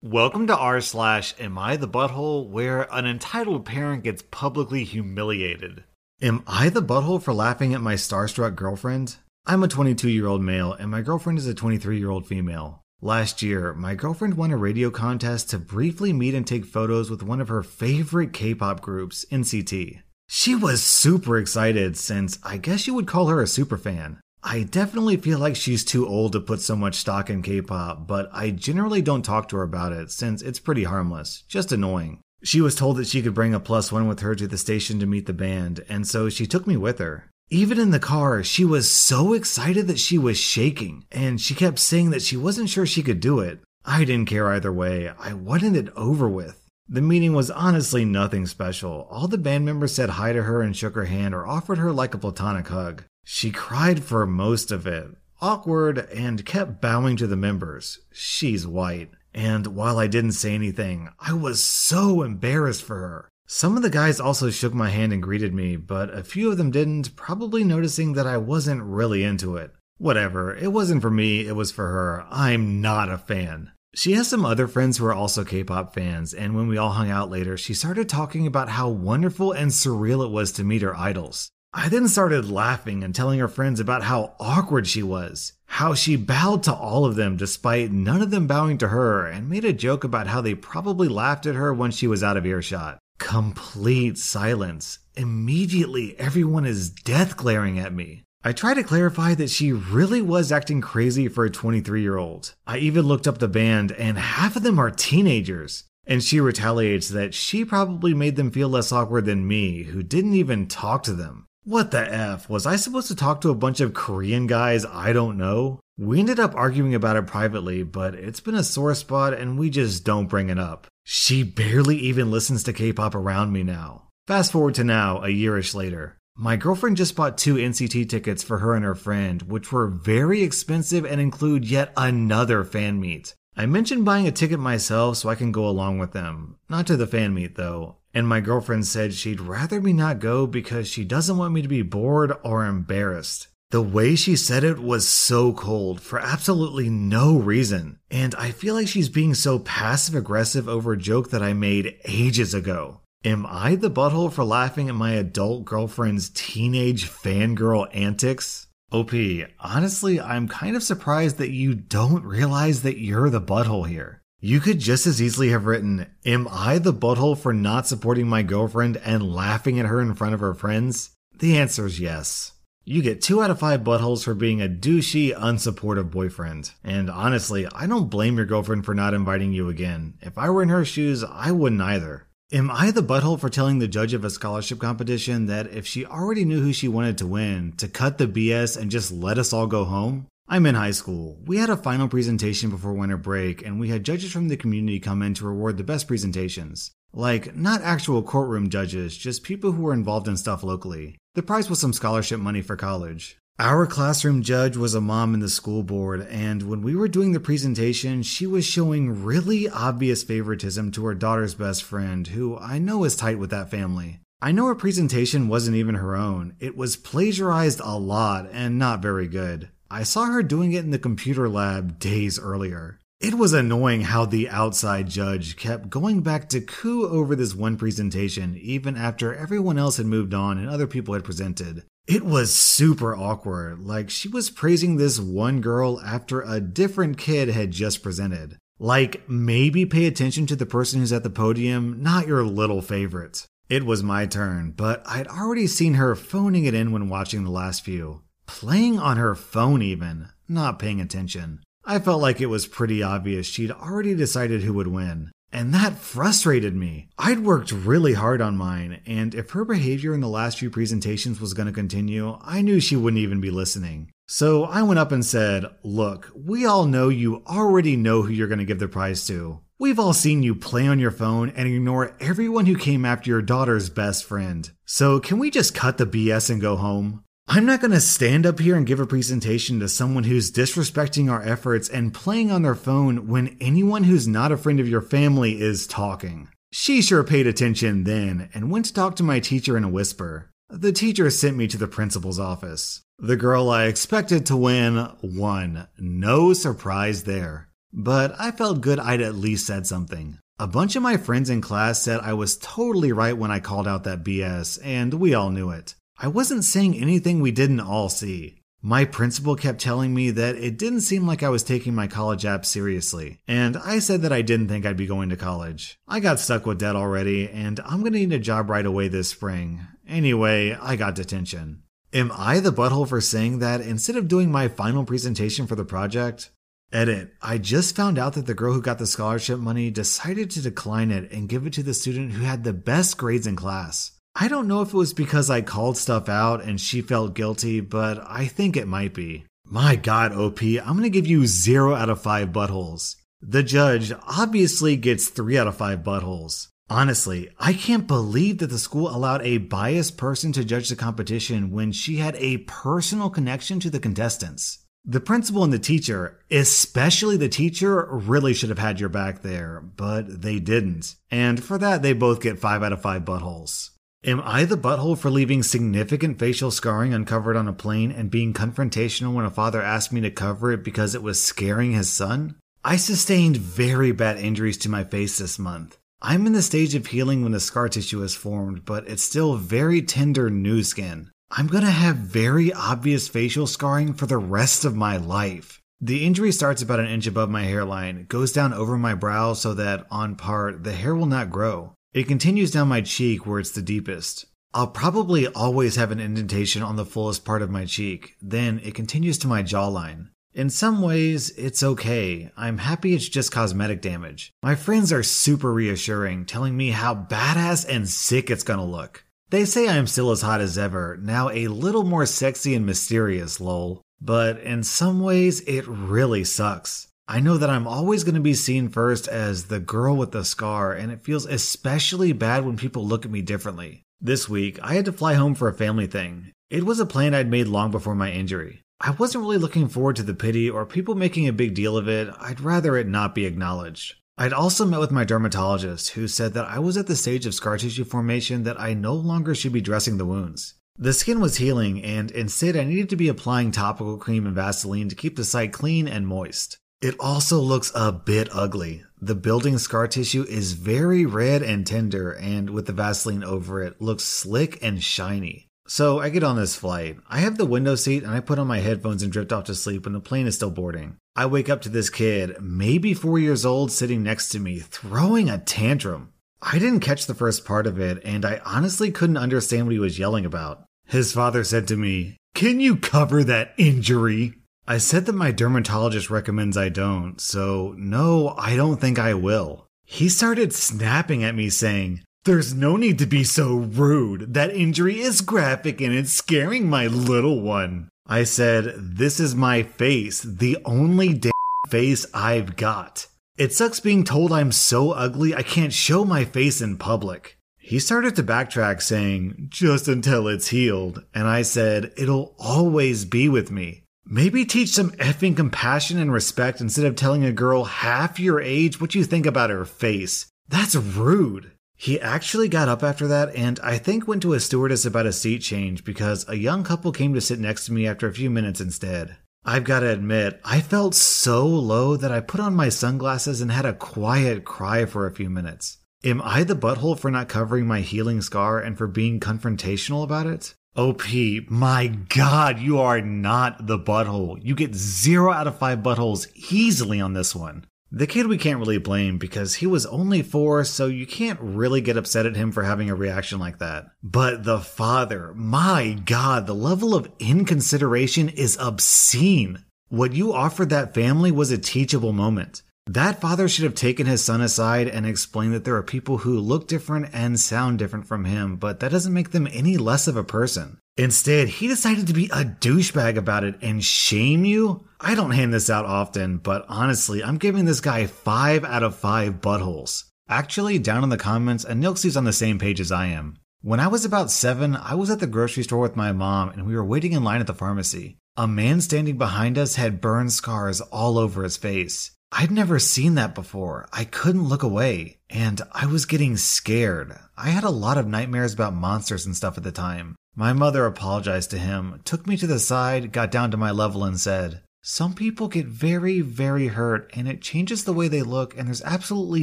Welcome to r slash Am I the Butthole, where an entitled parent gets publicly humiliated. Am I the butthole for laughing at my starstruck girlfriend? I'm a 22 year old male, and my girlfriend is a 23 year old female. Last year, my girlfriend won a radio contest to briefly meet and take photos with one of her favorite K pop groups, NCT. She was super excited since I guess you would call her a superfan. I definitely feel like she's too old to put so much stock in K pop, but I generally don't talk to her about it since it's pretty harmless, just annoying. She was told that she could bring a plus one with her to the station to meet the band, and so she took me with her. Even in the car, she was so excited that she was shaking, and she kept saying that she wasn't sure she could do it. I didn't care either way, I wanted it over with. The meeting was honestly nothing special. All the band members said hi to her and shook her hand or offered her like a platonic hug. She cried for most of it, awkward, and kept bowing to the members. She's white. And while I didn't say anything, I was so embarrassed for her. Some of the guys also shook my hand and greeted me, but a few of them didn't, probably noticing that I wasn't really into it. Whatever, it wasn't for me, it was for her. I'm not a fan. She has some other friends who are also K pop fans, and when we all hung out later, she started talking about how wonderful and surreal it was to meet her idols. I then started laughing and telling her friends about how awkward she was, how she bowed to all of them despite none of them bowing to her, and made a joke about how they probably laughed at her when she was out of earshot. Complete silence. Immediately, everyone is death glaring at me. I try to clarify that she really was acting crazy for a 23 year old. I even looked up the band, and half of them are teenagers. And she retaliates that she probably made them feel less awkward than me, who didn't even talk to them. What the F? Was I supposed to talk to a bunch of Korean guys I don't know? We ended up arguing about it privately, but it's been a sore spot and we just don't bring it up. She barely even listens to K pop around me now. Fast forward to now, a yearish later. My girlfriend just bought two NCT tickets for her and her friend, which were very expensive and include yet another fan meet. I mentioned buying a ticket myself so I can go along with them. Not to the fan meet though and my girlfriend said she'd rather me not go because she doesn't want me to be bored or embarrassed. The way she said it was so cold for absolutely no reason, and I feel like she's being so passive aggressive over a joke that I made ages ago. Am I the butthole for laughing at my adult girlfriend's teenage fangirl antics? OP, honestly, I'm kind of surprised that you don't realize that you're the butthole here. You could just as easily have written, Am I the butthole for not supporting my girlfriend and laughing at her in front of her friends? The answer is yes. You get 2 out of 5 buttholes for being a douchey, unsupportive boyfriend. And honestly, I don't blame your girlfriend for not inviting you again. If I were in her shoes, I wouldn't either. Am I the butthole for telling the judge of a scholarship competition that if she already knew who she wanted to win, to cut the BS and just let us all go home? I'm in high school. We had a final presentation before winter break, and we had judges from the community come in to reward the best presentations. Like, not actual courtroom judges, just people who were involved in stuff locally. The prize was some scholarship money for college. Our classroom judge was a mom in the school board, and when we were doing the presentation, she was showing really obvious favoritism to her daughter's best friend, who I know is tight with that family. I know her presentation wasn't even her own, it was plagiarized a lot and not very good. I saw her doing it in the computer lab days earlier. It was annoying how the outside judge kept going back to coo over this one presentation even after everyone else had moved on and other people had presented. It was super awkward, like she was praising this one girl after a different kid had just presented. Like, maybe pay attention to the person who's at the podium, not your little favorite. It was my turn, but I'd already seen her phoning it in when watching the last few playing on her phone, even, not paying attention. I felt like it was pretty obvious she'd already decided who would win. And that frustrated me. I'd worked really hard on mine, and if her behavior in the last few presentations was going to continue, I knew she wouldn't even be listening. So I went up and said, Look, we all know you already know who you're going to give the prize to. We've all seen you play on your phone and ignore everyone who came after your daughter's best friend. So can we just cut the BS and go home? I'm not going to stand up here and give a presentation to someone who's disrespecting our efforts and playing on their phone when anyone who's not a friend of your family is talking. She sure paid attention then and went to talk to my teacher in a whisper. The teacher sent me to the principal's office. The girl I expected to win won. No surprise there. but I felt good I'd at least said something. A bunch of my friends in class said I was totally right when I called out that BS, and we all knew it. I wasn't saying anything we didn't all see. My principal kept telling me that it didn't seem like I was taking my college app seriously, and I said that I didn't think I'd be going to college. I got stuck with debt already, and I'm gonna need a job right away this spring. Anyway, I got detention. Am I the butthole for saying that instead of doing my final presentation for the project? Edit. I just found out that the girl who got the scholarship money decided to decline it and give it to the student who had the best grades in class. I don't know if it was because I called stuff out and she felt guilty, but I think it might be. My god, OP, I'm gonna give you 0 out of 5 buttholes. The judge obviously gets 3 out of 5 buttholes. Honestly, I can't believe that the school allowed a biased person to judge the competition when she had a personal connection to the contestants. The principal and the teacher, especially the teacher, really should have had your back there, but they didn't. And for that, they both get 5 out of 5 buttholes. Am I the butthole for leaving significant facial scarring uncovered on a plane and being confrontational when a father asked me to cover it because it was scaring his son? I sustained very bad injuries to my face this month. I'm in the stage of healing when the scar tissue is formed, but it's still very tender new skin. I'm gonna have very obvious facial scarring for the rest of my life. The injury starts about an inch above my hairline, goes down over my brow so that, on part, the hair will not grow. It continues down my cheek where it's the deepest. I'll probably always have an indentation on the fullest part of my cheek, then it continues to my jawline. In some ways, it's okay. I'm happy it's just cosmetic damage. My friends are super reassuring, telling me how badass and sick it's gonna look. They say I'm still as hot as ever, now a little more sexy and mysterious, lol. But in some ways, it really sucks. I know that I'm always going to be seen first as the girl with the scar, and it feels especially bad when people look at me differently. This week, I had to fly home for a family thing. It was a plan I'd made long before my injury. I wasn't really looking forward to the pity or people making a big deal of it, I'd rather it not be acknowledged. I'd also met with my dermatologist, who said that I was at the stage of scar tissue formation that I no longer should be dressing the wounds. The skin was healing, and instead I needed to be applying topical cream and Vaseline to keep the site clean and moist. It also looks a bit ugly. The building scar tissue is very red and tender, and with the Vaseline over it, looks slick and shiny. So I get on this flight. I have the window seat and I put on my headphones and drift off to sleep when the plane is still boarding. I wake up to this kid, maybe four years old, sitting next to me, throwing a tantrum. I didn't catch the first part of it, and I honestly couldn't understand what he was yelling about. His father said to me, Can you cover that injury? I said that my dermatologist recommends I don't, so no, I don't think I will. He started snapping at me, saying, there's no need to be so rude. That injury is graphic and it's scaring my little one. I said, This is my face, the only damn face I've got. It sucks being told I'm so ugly I can't show my face in public. He started to backtrack, saying, Just until it's healed. And I said, It'll always be with me. Maybe teach some effing compassion and respect instead of telling a girl half your age what you think about her face. That's rude. He actually got up after that and I think went to a stewardess about a seat change because a young couple came to sit next to me after a few minutes instead. I've got to admit, I felt so low that I put on my sunglasses and had a quiet cry for a few minutes. Am I the butthole for not covering my healing scar and for being confrontational about it? OP, my god, you are not the butthole. You get 0 out of 5 buttholes easily on this one. The kid we can't really blame because he was only four, so you can't really get upset at him for having a reaction like that. But the father, my god, the level of inconsideration is obscene. What you offered that family was a teachable moment. That father should have taken his son aside and explained that there are people who look different and sound different from him, but that doesn't make them any less of a person. Instead, he decided to be a douchebag about it and shame you? I don't hand this out often, but honestly, I'm giving this guy 5 out of 5 buttholes. Actually, down in the comments, Anilxi's on the same page as I am. When I was about 7, I was at the grocery store with my mom and we were waiting in line at the pharmacy. A man standing behind us had burn scars all over his face. I'd never seen that before. I couldn't look away, and I was getting scared. I had a lot of nightmares about monsters and stuff at the time. My mother apologized to him, took me to the side, got down to my level, and said, Some people get very, very hurt and it changes the way they look, and there's absolutely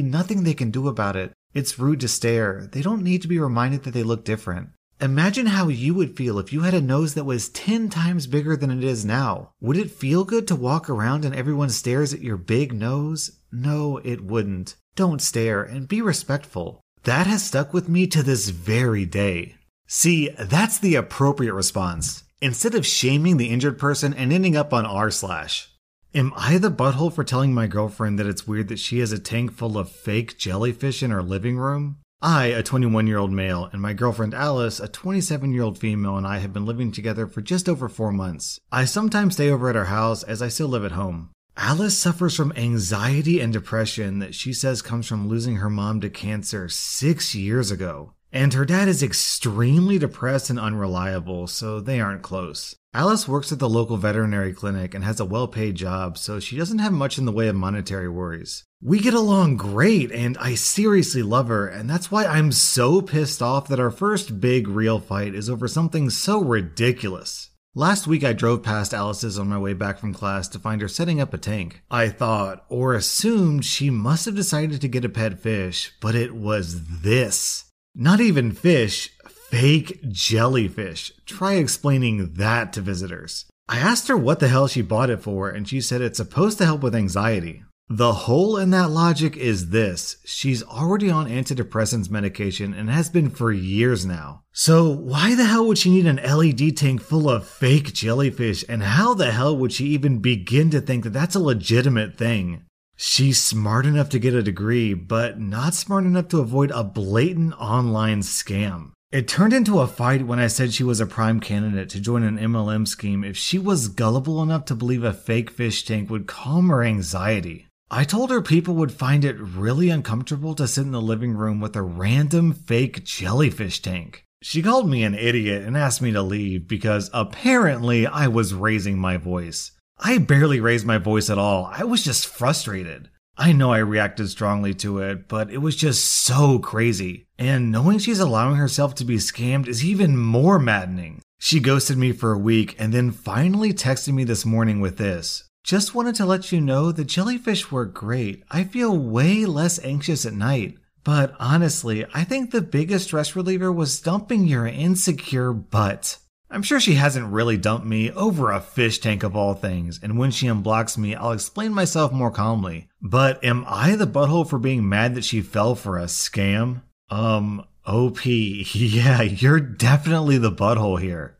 nothing they can do about it. It's rude to stare. They don't need to be reminded that they look different. Imagine how you would feel if you had a nose that was 10 times bigger than it is now. Would it feel good to walk around and everyone stares at your big nose? No, it wouldn't. Don't stare and be respectful. That has stuck with me to this very day. See, that's the appropriate response instead of shaming the injured person and ending up on r slash. Am I the butthole for telling my girlfriend that it's weird that she has a tank full of fake jellyfish in her living room? I, a 21 year old male, and my girlfriend Alice, a 27 year old female, and I have been living together for just over four months. I sometimes stay over at our house as I still live at home. Alice suffers from anxiety and depression that she says comes from losing her mom to cancer six years ago. And her dad is extremely depressed and unreliable, so they aren't close. Alice works at the local veterinary clinic and has a well paid job, so she doesn't have much in the way of monetary worries. We get along great, and I seriously love her, and that's why I'm so pissed off that our first big real fight is over something so ridiculous. Last week, I drove past Alice's on my way back from class to find her setting up a tank. I thought, or assumed, she must have decided to get a pet fish, but it was this. Not even fish, fake jellyfish. Try explaining that to visitors. I asked her what the hell she bought it for, and she said it's supposed to help with anxiety. The hole in that logic is this she's already on antidepressants medication and has been for years now. So, why the hell would she need an LED tank full of fake jellyfish, and how the hell would she even begin to think that that's a legitimate thing? She's smart enough to get a degree, but not smart enough to avoid a blatant online scam. It turned into a fight when I said she was a prime candidate to join an MLM scheme if she was gullible enough to believe a fake fish tank would calm her anxiety. I told her people would find it really uncomfortable to sit in the living room with a random fake jellyfish tank. She called me an idiot and asked me to leave because apparently I was raising my voice. I barely raised my voice at all. I was just frustrated. I know I reacted strongly to it, but it was just so crazy. And knowing she's allowing herself to be scammed is even more maddening. She ghosted me for a week and then finally texted me this morning with this. Just wanted to let you know the jellyfish were great. I feel way less anxious at night. But honestly, I think the biggest stress reliever was dumping your insecure butt. I'm sure she hasn't really dumped me over a fish tank of all things, and when she unblocks me, I'll explain myself more calmly. But am I the butthole for being mad that she fell for a scam? Um, OP, yeah, you're definitely the butthole here.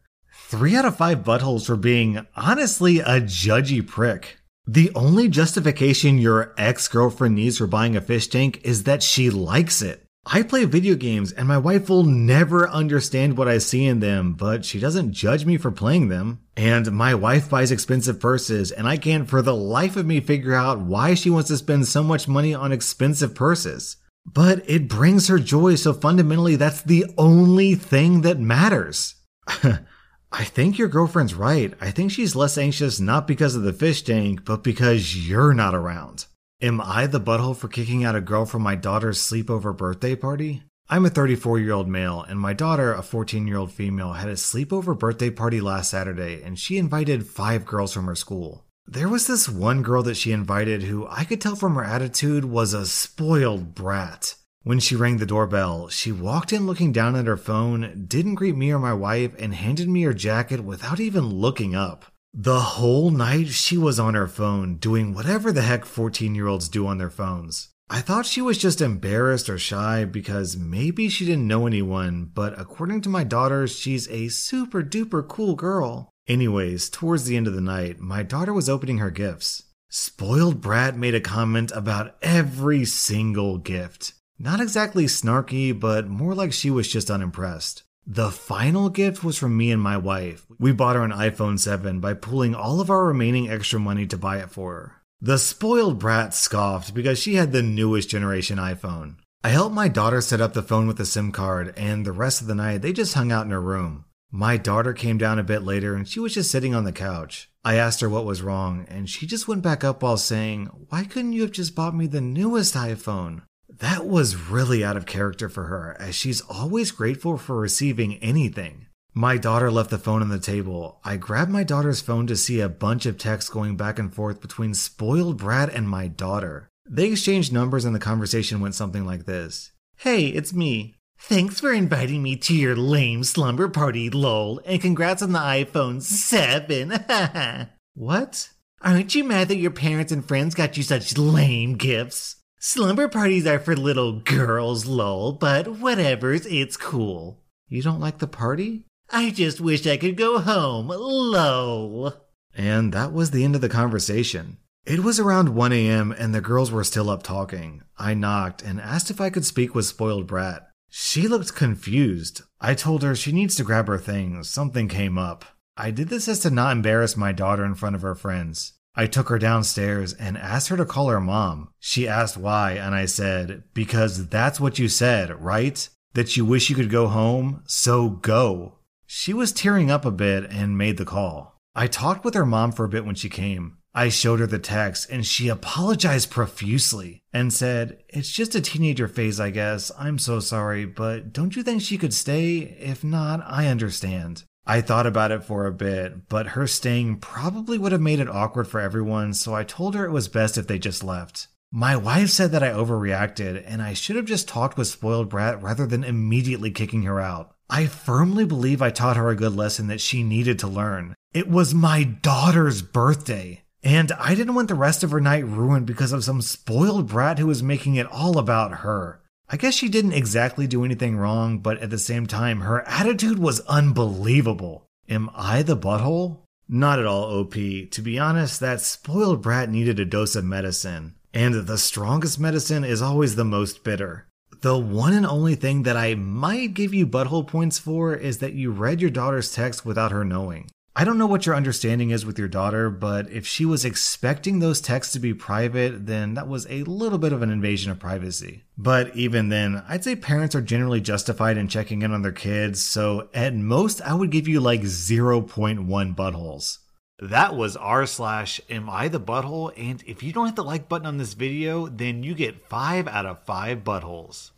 Three out of five buttholes for being, honestly, a judgy prick. The only justification your ex girlfriend needs for buying a fish tank is that she likes it. I play video games and my wife will never understand what I see in them, but she doesn't judge me for playing them. And my wife buys expensive purses and I can't for the life of me figure out why she wants to spend so much money on expensive purses. But it brings her joy, so fundamentally that's the only thing that matters. I think your girlfriend's right. I think she's less anxious not because of the fish tank, but because you're not around. Am I the butthole for kicking out a girl from my daughter's sleepover birthday party? I'm a 34 year old male, and my daughter, a 14 year old female, had a sleepover birthday party last Saturday, and she invited five girls from her school. There was this one girl that she invited who I could tell from her attitude was a spoiled brat. When she rang the doorbell, she walked in looking down at her phone, didn't greet me or my wife, and handed me her jacket without even looking up. The whole night she was on her phone doing whatever the heck 14 year olds do on their phones. I thought she was just embarrassed or shy because maybe she didn't know anyone, but according to my daughter, she's a super duper cool girl. Anyways, towards the end of the night, my daughter was opening her gifts. Spoiled Brat made a comment about every single gift. Not exactly snarky, but more like she was just unimpressed. The final gift was from me and my wife. We bought her an iPhone 7 by pooling all of our remaining extra money to buy it for her. The spoiled brat scoffed because she had the newest generation iPhone. I helped my daughter set up the phone with a SIM card, and the rest of the night they just hung out in her room. My daughter came down a bit later and she was just sitting on the couch. I asked her what was wrong, and she just went back up while saying, Why couldn't you have just bought me the newest iPhone? That was really out of character for her, as she's always grateful for receiving anything. My daughter left the phone on the table. I grabbed my daughter's phone to see a bunch of texts going back and forth between spoiled brat and my daughter. They exchanged numbers and the conversation went something like this Hey, it's me. Thanks for inviting me to your lame slumber party, lol, and congrats on the iPhone 7. what? Aren't you mad that your parents and friends got you such lame gifts? Slumber parties are for little girls, lol, but whatever's, it's cool. You don't like the party? I just wish I could go home, lol. And that was the end of the conversation. It was around 1 a.m., and the girls were still up talking. I knocked and asked if I could speak with Spoiled Brat. She looked confused. I told her she needs to grab her things. Something came up. I did this as to not embarrass my daughter in front of her friends. I took her downstairs and asked her to call her mom. She asked why, and I said, Because that's what you said, right? That you wish you could go home, so go. She was tearing up a bit and made the call. I talked with her mom for a bit when she came. I showed her the text and she apologized profusely and said, It's just a teenager phase, I guess. I'm so sorry, but don't you think she could stay? If not, I understand. I thought about it for a bit, but her staying probably would have made it awkward for everyone, so I told her it was best if they just left. My wife said that I overreacted, and I should have just talked with Spoiled Brat rather than immediately kicking her out. I firmly believe I taught her a good lesson that she needed to learn. It was my daughter's birthday, and I didn't want the rest of her night ruined because of some spoiled brat who was making it all about her. I guess she didn't exactly do anything wrong, but at the same time, her attitude was unbelievable. Am I the butthole? Not at all, OP. To be honest, that spoiled brat needed a dose of medicine. And the strongest medicine is always the most bitter. The one and only thing that I might give you butthole points for is that you read your daughter's text without her knowing. I don't know what your understanding is with your daughter, but if she was expecting those texts to be private, then that was a little bit of an invasion of privacy. But even then, I'd say parents are generally justified in checking in on their kids, so at most, I would give you like 0.1 buttholes. That was r slash am I the butthole? And if you don't hit the like button on this video, then you get 5 out of 5 buttholes.